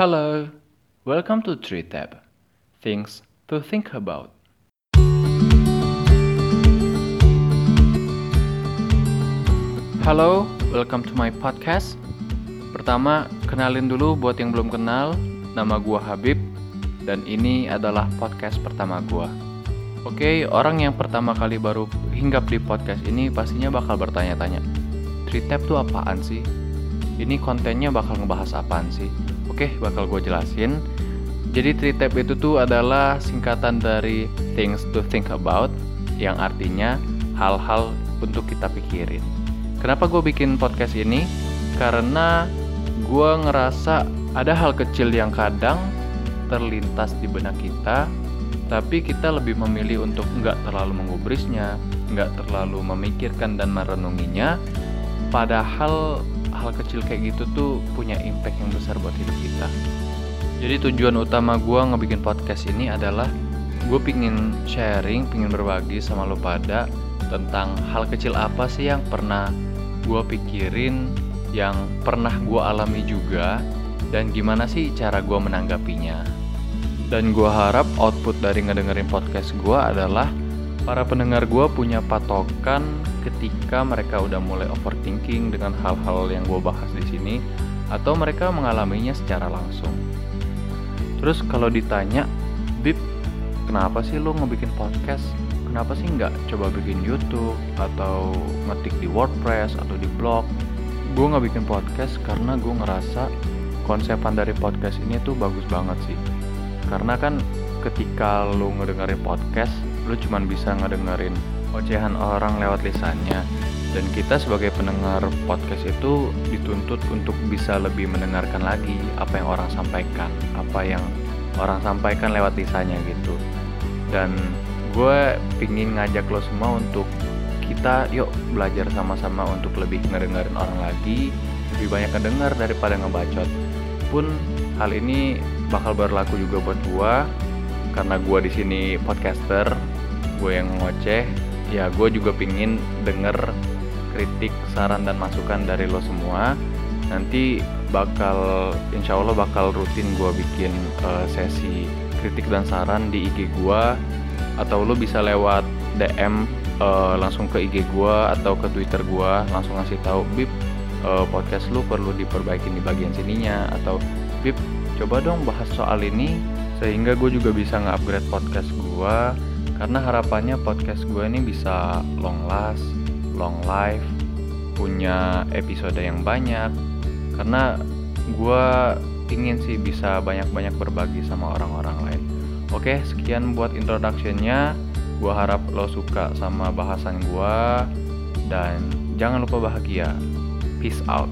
Hello, welcome to Tree Tab. Things to think about. Halo, welcome to my podcast. Pertama, kenalin dulu buat yang belum kenal, nama gua Habib dan ini adalah podcast pertama gua. Oke, orang yang pertama kali baru hinggap di podcast ini pastinya bakal bertanya-tanya, Tree Tab tuh apaan sih? Ini kontennya bakal ngebahas apaan sih? Oke, bakal gue jelasin. Jadi Tree Tab itu tuh adalah singkatan dari Things to Think About, yang artinya hal-hal untuk kita pikirin. Kenapa gue bikin podcast ini? Karena gue ngerasa ada hal kecil yang kadang terlintas di benak kita, tapi kita lebih memilih untuk nggak terlalu mengubrisnya, nggak terlalu memikirkan dan merenunginya, padahal hal kecil kayak gitu tuh punya impact yang besar buat hidup kita. Jadi tujuan utama gue ngebikin podcast ini adalah gue pingin sharing, pingin berbagi sama lo pada tentang hal kecil apa sih yang pernah gue pikirin, yang pernah gue alami juga, dan gimana sih cara gue menanggapinya. Dan gue harap output dari ngedengerin podcast gue adalah para pendengar gue punya patokan ketika mereka udah mulai overthinking dengan hal-hal yang gue bahas di sini atau mereka mengalaminya secara langsung. Terus kalau ditanya, Bib, kenapa sih lo ngebikin podcast? Kenapa sih nggak coba bikin YouTube atau ngetik di WordPress atau di blog? Gue nggak bikin podcast karena gue ngerasa konsepan dari podcast ini tuh bagus banget sih. Karena kan ketika lo ngedengerin podcast, lo cuma bisa ngedengerin ocehan orang lewat lisannya. Dan kita sebagai pendengar podcast itu dituntut untuk bisa lebih mendengarkan lagi apa yang orang sampaikan apa yang orang sampaikan lewat lisannya gitu. Dan gue pingin ngajak lo semua untuk kita yuk belajar sama-sama untuk lebih ngedengerin orang lagi lebih banyak ngedengar daripada ngebacot. Pun hal ini bakal berlaku juga buat gue karena gue di sini podcaster gue yang ngoceh ya gue juga pingin denger kritik saran dan masukan dari lo semua. Nanti bakal insya Allah bakal rutin gue bikin uh, sesi kritik dan saran di IG gue. Atau lo bisa lewat DM uh, langsung ke IG gue atau ke Twitter gue. Langsung ngasih tahu bib uh, podcast lu perlu diperbaiki di bagian sininya. Atau bib coba dong bahas soal ini sehingga gue juga bisa nge-upgrade podcast gue karena harapannya podcast gue ini bisa long last, long life, punya episode yang banyak. Karena gue ingin sih bisa banyak-banyak berbagi sama orang-orang lain. Oke sekian buat introductionnya. Gue harap lo suka sama bahasan gue dan jangan lupa bahagia. Peace out